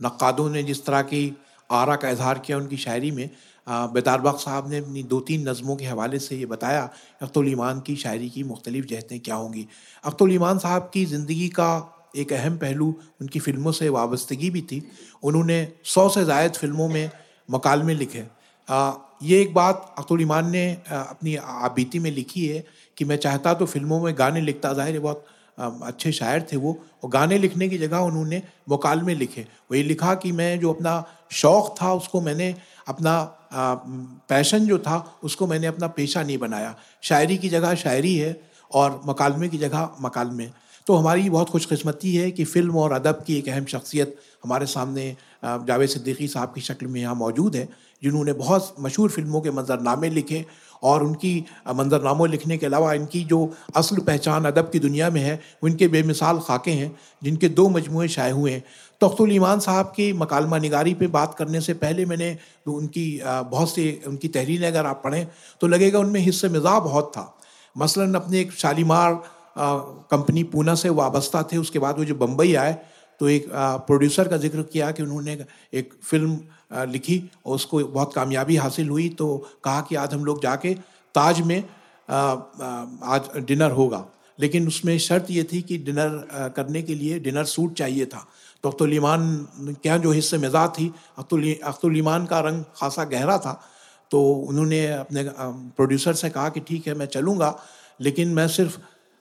नक्कादों ने जिस तरह की आरा का इजहार किया उनकी शायरी में बेदार बख्श साहब ने अपनी दो तीन नज़मों के हवाले से ये बताया अख्तुल ईमान की शायरी की मुख्तलिफ़ जहतें क्या होंगी। अख्तुल ईमान साहब की ज़िंदगी का एक अहम पहलू उनकी फ़िल्मों से वाबस्तगी भी थी। उन्होंने सौ से जायद फ़िल्मों में मकालमे लिखे। आ, ये एक बात अख्तुल ईमान ने अपनी आबीती में लिखी है कि मैं चाहता तो फ़िल्मों में गाने लिखता ज़ाहिर बहुत अच्छे शायर थे वो, और गाने लिखने की जगह उन्होंने मुकालमे लिखे। वही लिखा कि मैं जो अपना शौक़ था, उसको मैंने अपना पैशन जो था, उसको मैंने अपना पेशा नहीं बनाया। शायरी की जगह शायरी है, और मकालमे की जगह मकालमे। तो हमारी बहुत खुशकस्मती है कि फ़िल्म और अदब की एक अहम शख्सियत हमारे सामने जावेद सिद्दीकी साहब की शक्ल में यहाँ मौजूद है, जिन्होंने बहुत मशहूर फ़िल्मों के मंजरनामे लिखे और उनकी मंजरनामों लिखने के अलावा इनकी जो असल पहचान अदब की दुनिया में है वो इनके बेमिसाल खाके हैं, जिनके दो मजमू शाये हुए हैं। तख्तुल ईमान साहब की मकालमा निगारी पे बात करने से पहले मैंने उनकी बहुत से उनकी तहरीरें अगर आप पढ़ें तो लगेगा उनमें हिस्से मिज़ा बहुत था। मसलन अपने एक शालीमार कंपनी पूना से वाबस्ता थे, उसके बाद वो जो बम्बई आए तो एक प्रोड्यूसर का ज़िक्र किया कि उन्होंने एक फ़िल्म लिखी और उसको बहुत कामयाबी हासिल हुई। तो कहा कि आज हम लोग जाके ताज में आज डिनर होगा। लेकिन उसमें शर्त ये थी कि डिनर करने के लिए डिनर सूट चाहिए था। तो अख्तुल ईमान क्या जो हिस्से मिजाज थी अख्तुल अख्तुल का रंग खासा गहरा था। तो उन्होंने अपने प्रोड्यूसर से कहा कि ठीक है, मैं चलूँगा। लेकिन मैं सिर्फ़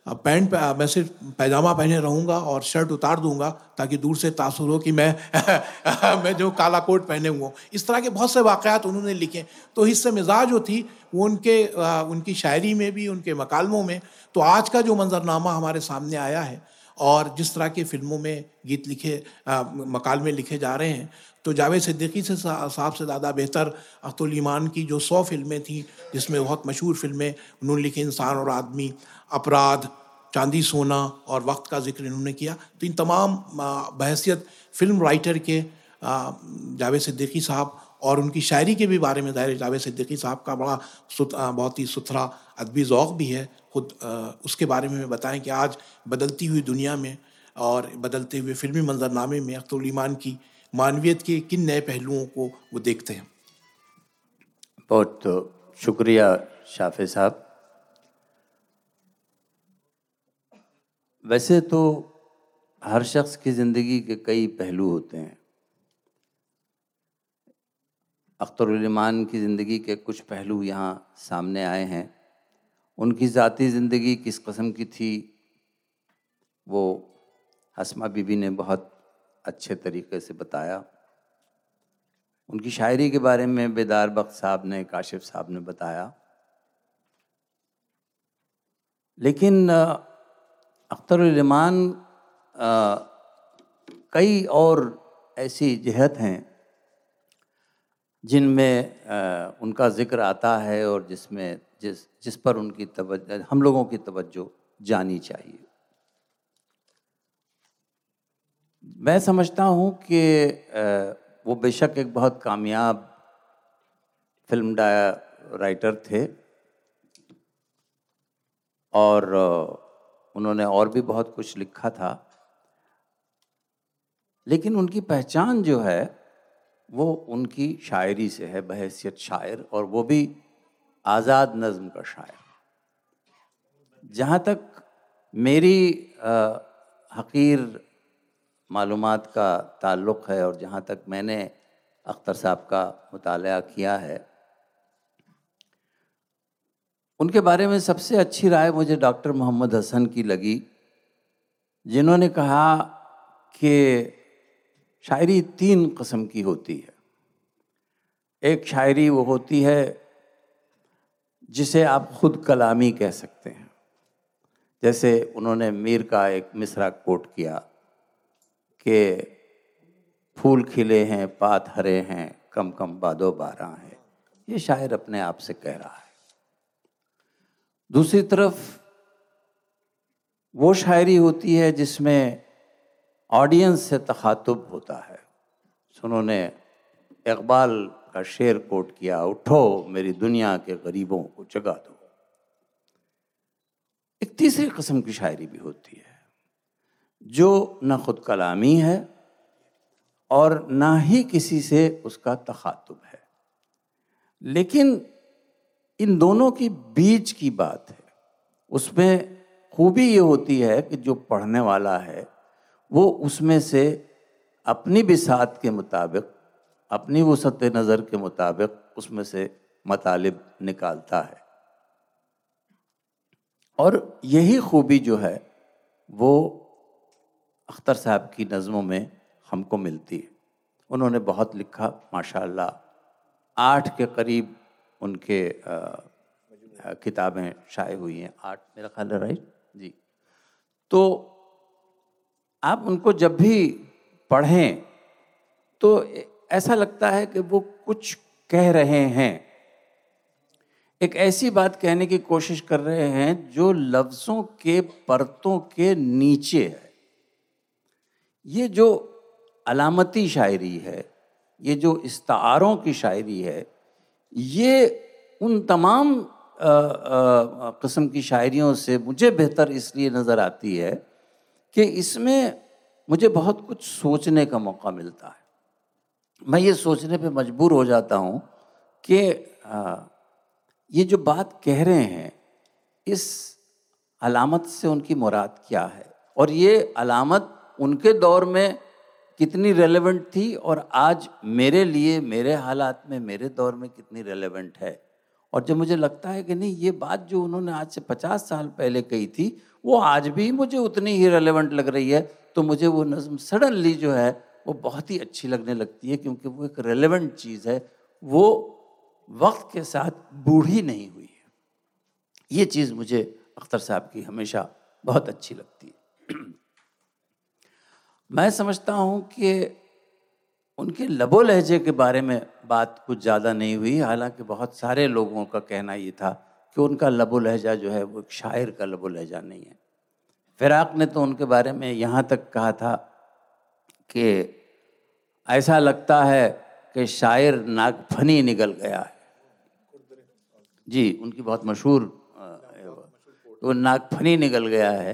पैंट मैं सिर्फ़ पैजामा पहने रहूँगा और शर्ट उतार दूँगा ताकि दूर से तासुर हो कि मैं मैं जो काला कोट पहने हुआ इस तरह के बहुत से वाक़ात उन्होंने लिखे। तो हिस्से मिजाज जो थी, वो उनके उनकी शायरी में भी, उनके मकालमों में। तो आज का जो मंजरनामा हमारे सामने आया है और जिस तरह की फ़िल्मों में गीत लिखे मकाल में लिखे जा रहे हैं तो जावेद सिद्दीकी से साहब से ज़्यादा बेहतर अख्तुल ईमान की जो सौ फ़िल्में थी, जिसमें बहुत मशहूर फ़िल्में, उन्होंने लिखी इंसान और आदमी, अपराध, चांदी सोना और वक्त का ज़िक्र इन्होंने किया। तो इन तमाम बहसीत फ़िल्म राइटर के जावेद सिद्दीकी साहब और उनकी शायरी के भी बारे में दायर जावेद सिद्दीकी साहब का बड़ा बहुत ही सुथरा, अदबी ज़ौक़ भी है। खुद उसके बारे में बताएँ कि आज बदलती हुई दुनिया में और बदलते हुए फिल्मी मंजरनामे में अख्तुल ईमान की मानवियत के किन नए पहलुओं को वो देखते हैं? बहुत शुक्रिया शाफे साहब। वैसे तो हर शख्स की ज़िंदगी के कई पहलू होते हैं। अख्तरमान की ज़िंदगी के कुछ पहलू यहाँ सामने आए हैं। उनकी ज़ाती ज़िंदगी किस कस्म की थी, वो हसमा बीबी ने बहुत अच्छे तरीके से बताया। उनकी शायरी के बारे में बेदार बख्त साहब ने, काशिफ साहब ने बताया। लेकिन अख्तरमान कई और ऐसी जहत हैं, जिनमें उनका ज़िक्र आता है और जिसमें, जिस जिस पर उनकी तवज्जो, हम लोगों की तवज्जो जानी चाहिए। मैं समझता हूँ कि वो बेशक एक बहुत कामयाब फ़िल्म राइटर थे। और उन्होंने और भी बहुत कुछ लिखा था। लेकिन उनकी पहचान जो है वो उनकी शायरी से है बहसीत शायर और वो भी आज़ाद नज़म का शायर। जहाँ तक मेरी आ, हकीर मालूमात का ताल्लुक़ है और जहाँ तक मैंने अख्तर साहब का मुताल किया है। उनके बारे में सबसे अच्छी राय मुझे डॉक्टर मोहम्मद हसन की लगी, जिन्होंने कहा कि शायरी तीन कस्म की होती है। एक शायरी वो होती है जिसे आप खुद कलामी कह सकते हैं। जैसे उन्होंने मीर का एक मिसरा कोट किया कि फूल खिले हैं, पात हरे हैं कम कम बादो बारह हैं। ये शायर अपने आप से कह रहा है। दूसरी तरफ़ वो शायरी होती है जिसमें ऑडियंस से तखातुब होता है। उन्होंने इकबाल का शेर कोट किया, उठो मेरी दुनिया के गरीबों को जगा दो। एक तीसरी कस्म की शायरी भी होती है। जो न खुद कलामी है और ना ही किसी से उसका तखातुब है। लेकिन इन दोनों की बीच की बात है। उसमें खूबी ये होती है कि जो पढ़ने वाला है, वो उसमें से अपनी बिसात के मुताबिक, अपनी वसत नज़र के मुताबिक उसमें से मतालब निकालता है। और यही खूबी जो है, वो अख्तर साहब की नज़मों में हमको मिलती है। उन्होंने बहुत लिखा, माशाल्लाह। आठ के करीब उनके किताबें शाये हुई हैं। आठ मेरा ख्याल है राइट जी। तो आप उनको जब भी पढ़ें तो ऐसा लगता है कि वो कुछ कह रहे हैं। एक ऐसी बात कहने की कोशिश कर रहे हैं जो लफ्ज़ों के परतों के नीचे है। ये जो अलामती शायरी है, ये जो इस्तारों की शायरी है, ये उन तमाम कस्म की शायरियों से मुझे बेहतर इसलिए नज़र आती है कि इसमें मुझे बहुत कुछ सोचने का मौका मिलता है। मैं ये सोचने पे मजबूर हो जाता हूँ कि ये जो बात कह रहे हैं, इस अलामत से उनकी मुराद क्या है? और ये अलामत उनके दौर में कितनी रेलेवेंट थी और आज मेरे लिए, मेरे हालात में, मेरे दौर में कितनी रेलेवेंट है? और जब मुझे लगता है कि नहीं, ये बात जो उन्होंने आज से पचास साल पहले कही थी, वो आज भी मुझे उतनी ही रेलेवेंट लग रही है तो मुझे वो नज़म सडनली जो है, वो बहुत ही अच्छी लगने लगती है क्योंकि वो एक रेलेवेंट चीज़ है। वो वक्त के साथ बूढ़ी नहीं हुई है। ये चीज़ मुझे अख्तर साहब की हमेशा बहुत अच्छी लगती है। मैं समझता हूँ कि उनके लबो लहजे के बारे में बात कुछ ज़्यादा नहीं हुई, हालाँकि बहुत सारे लोगों का कहना ये था कि उनका लबो लहजा जो है वो एक शायर का लबो लहजा नहीं है। फिराक ने तो उनके बारे में यहाँ तक कहा था कि ऐसा लगता है कि शायर नागफनी निकल गया है। जी, उनकी बहुत मशहूर वो नागफनी निकल गया है।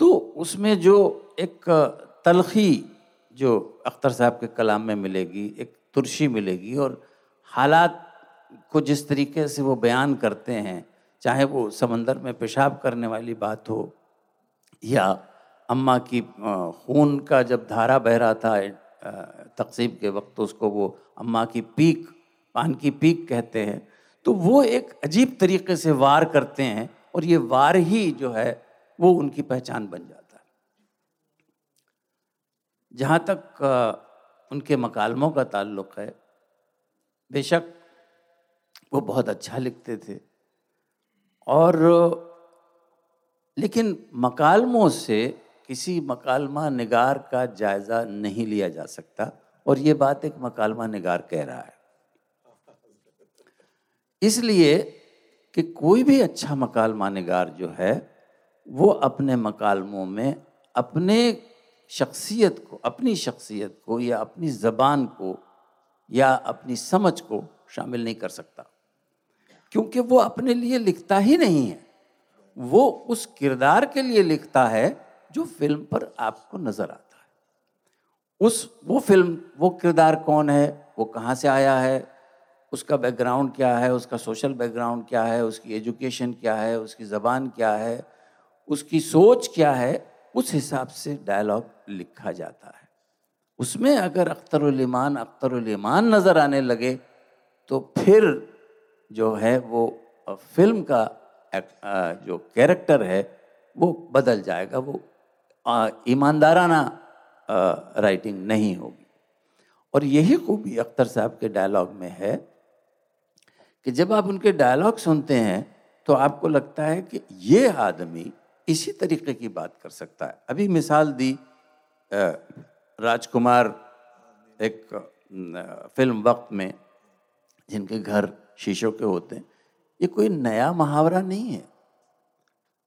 तो उसमें जो एक तलखी जो अख्तर साहब के कलाम में मिलेगी, एक तुरशी मिलेगी और हालात को जिस तरीके से वो बयान करते हैं, चाहे वो समंदर में पेशाब करने वाली बात हो या अम्मा की खून का जब धारा बह रहा था तकसीब के वक्त तो उसको वो अम्मा की पीक, पान की पीक कहते हैं तो वो एक अजीब तरीके से वार करते हैं और ये वार ही जो है वो उनकी पहचान बन जाती है। जहाँ तक उनके मकालमों का ताल्लुक़ है, बेशक वो बहुत अच्छा लिखते थे। और, लेकिन मकालमों से किसी मकालमा निगार का जायज़ा नहीं लिया जा सकता, और ये बात एक मकालमा निगार कह रहा है। इसलिए कि कोई भी अच्छा मकालमा निगार जो है, वो अपने मकालमों में अपने शख्सियत को, अपनी शख्सियत को या अपनी ज़बान को या अपनी समझ को शामिल नहीं कर सकता। क्योंकि वो अपने लिए लिखता ही नहीं है। वो उस किरदार के लिए लिखता है जो फ़िल्म पर आपको नज़र आता है। उस, वो फ़िल्म, वो किरदार कौन है, वो कहाँ से आया है, उसका बैकग्राउंड क्या है, उसका सोशल बैकग्राउंड क्या है, उसकी एजुकेशन क्या है, उसकी ज़बान क्या है, उसकी सोच क्या है उस हिसाब से डायलॉग लिखा जाता है। उसमें अगर अख्तरमान अख्तरमान नज़र आने लगे तो फिर जो है वो फ़िल्म का जो कैरेक्टर है, वो बदल जाएगा, वो ईमानदाराना राइटिंग नहीं होगी। और यही खूबी अख्तर साहब के डायलॉग में है कि जब आप उनके डायलॉग सुनते हैं तो आपको लगता है कि ये आदमी इसी तरीके की बात कर सकता है। अभी मिसाल दी राजकुमार एक फ़िल्म वक्त में, जिनके घर शीशों के होते हैं, ये कोई नया मुहावरा नहीं है।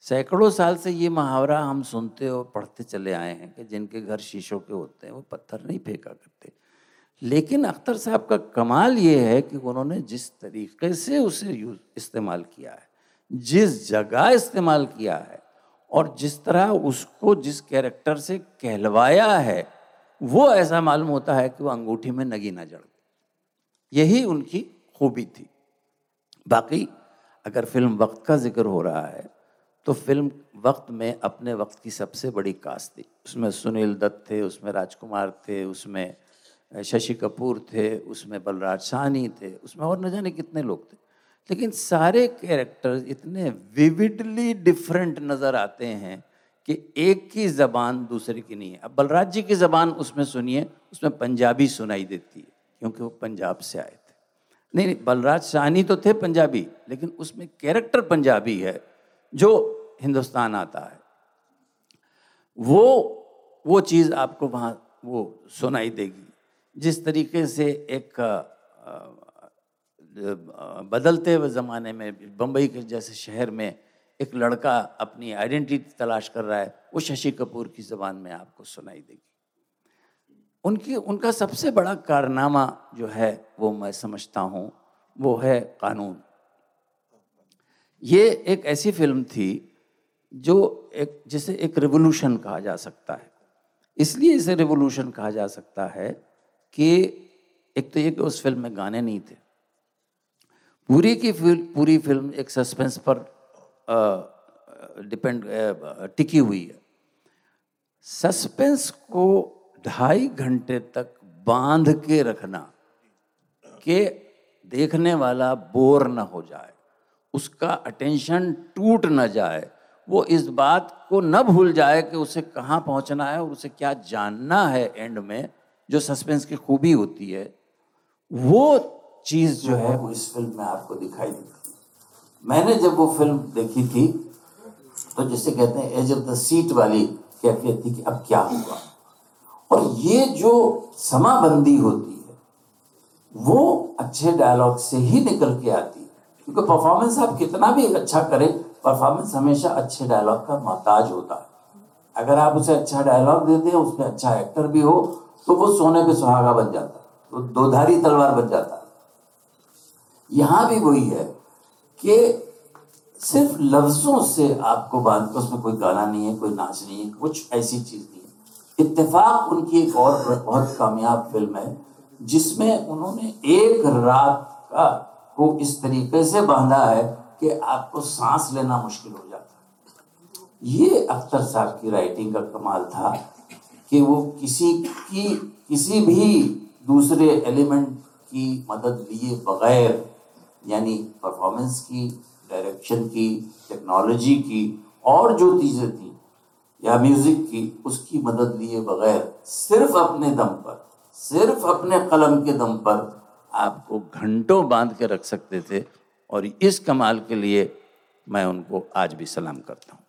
सैकड़ों साल से ये मुहावरा हम सुनते और पढ़ते चले आए हैं कि जिनके घर शीशों के होते हैं, वो पत्थर नहीं फेंका करते। लेकिन अख्तर साहब का कमाल ये है कि उन्होंने जिस तरीके से उसे यूज़ इस्तेमाल किया है, जिस जगह इस्तेमाल किया है और जिस तरह उसको जिस कैरेक्टर से कहलवाया है, वो ऐसा मालूम होता है कि वो अंगूठी में नगी ना जड़ यही उनकी खूबी थी। बाकी अगर फ़िल्म वक्त का ज़िक्र हो रहा है तो फ़िल्म वक्त में अपने वक्त की सबसे बड़ी कास्ट थी। उसमें सुनील दत्त थे, उसमें राजकुमार थे, उसमें शशि कपूर थे, उसमें बलराज साहनी थे, उसमें और न जाने कितने लोग थे। लेकिन सारे कैरेक्टर्स इतने विविडली डिफरेंट नज़र आते हैं कि एक की ज़बान दूसरे की नहीं है। अब बलराज जी की ज़बान उसमें सुनिए, उसमें पंजाबी सुनाई देती है, क्योंकि वो पंजाब से आए थे। नहीं नहीं, बलराज साहनी तो थे पंजाबी, लेकिन उसमें कैरेक्टर पंजाबी है, जो हिंदुस्तान आता है। वो वो चीज़ आपको वहाँ वो सुनाई देगी। जिस तरीके से एक बदलते हुए ज़माने में बम्बई के जैसे शहर में एक लड़का अपनी आइडेंटिटी तलाश कर रहा है, वो शशि कपूर की ज़बान में आपको सुनाई देगी। उनकी, उनका सबसे बड़ा कारनामा जो है, वो मैं समझता हूँ, वो है कानून। ये एक ऐसी फ़िल्म थी, जो एक, जिसे एक रिवोल्यूशन कहा जा सकता है। इसलिए इसे रिवोल्यूशन कहा जा सकता है कि, एक तो ये कि उस फ़िल्म में गाने नहीं थे। पूरी की पूरी फ़िल्म एक सस्पेंस पर डिपेंड टिकी हुई है। सस्पेंस को ढाई घंटे तक बाँध के रखना, कि देखने वाला बोर ना हो जाए, उसका अटेंशन टूट ना जाए, वो इस बात को न भूल जाए कि उसे कहाँ पहुँचना है और उसे क्या जानना है एंड में, जो सस्पेंस की खूबी होती है, वो चीज़ जो है वो इस फ़िल्म में आपको दिखाई देती मैंने जब वो फ़िल्म देखी थी तो जिसे कहते हैं एज ऑफ़ द सीट वाली कैफियत थी कि अब क्या होगा और ये जो समाबंदी होती है, वो अच्छे डायलॉग से ही निकल के आती है। क्योंकि परफॉर्मेंस आप कितना भी अच्छा करें परफॉर्मेंस हमेशा अच्छे डायलॉग का मोहताज होता है। अगर आप उसे अच्छा डायलॉग देते हैं, उसमें अच्छा एक्टर भी हो तो वो सोने पे सुहागा बन जाता है। तो दोधारी तलवार बन जाता है। यहाँ भी वही है कि सिर्फ़ लफ्जों से आपको बाँध उसमें कोई गाना नहीं है, कोई नाच नहीं है, कुछ ऐसी चीज़ नहीं है। इत्तेफाक उनकी एक और बहुत कामयाब फ़िल्म है, जिसमें उन्होंने एक रात का को इस तरीके से बांधा है कि आपको सांस लेना मुश्किल हो जाता ये अख्तर साहब की राइटिंग का कमाल था कि वो किसी की, किसी भी दूसरे एलिमेंट की मदद लिए बगैर यानी परफॉर्मेंस की डायरेक्शन की टेक्नोलॉजी की और जो चीज़ें थी या म्यूज़िक की, उसकी मदद लिए बगैर सिर्फ़ अपने दम पर, सिर्फ़ अपने कलम के दम पर आपको घंटों बाँध के रख सकते थे और इस कमाल के लिए मैं उनको आज भी सलाम करता हूँ।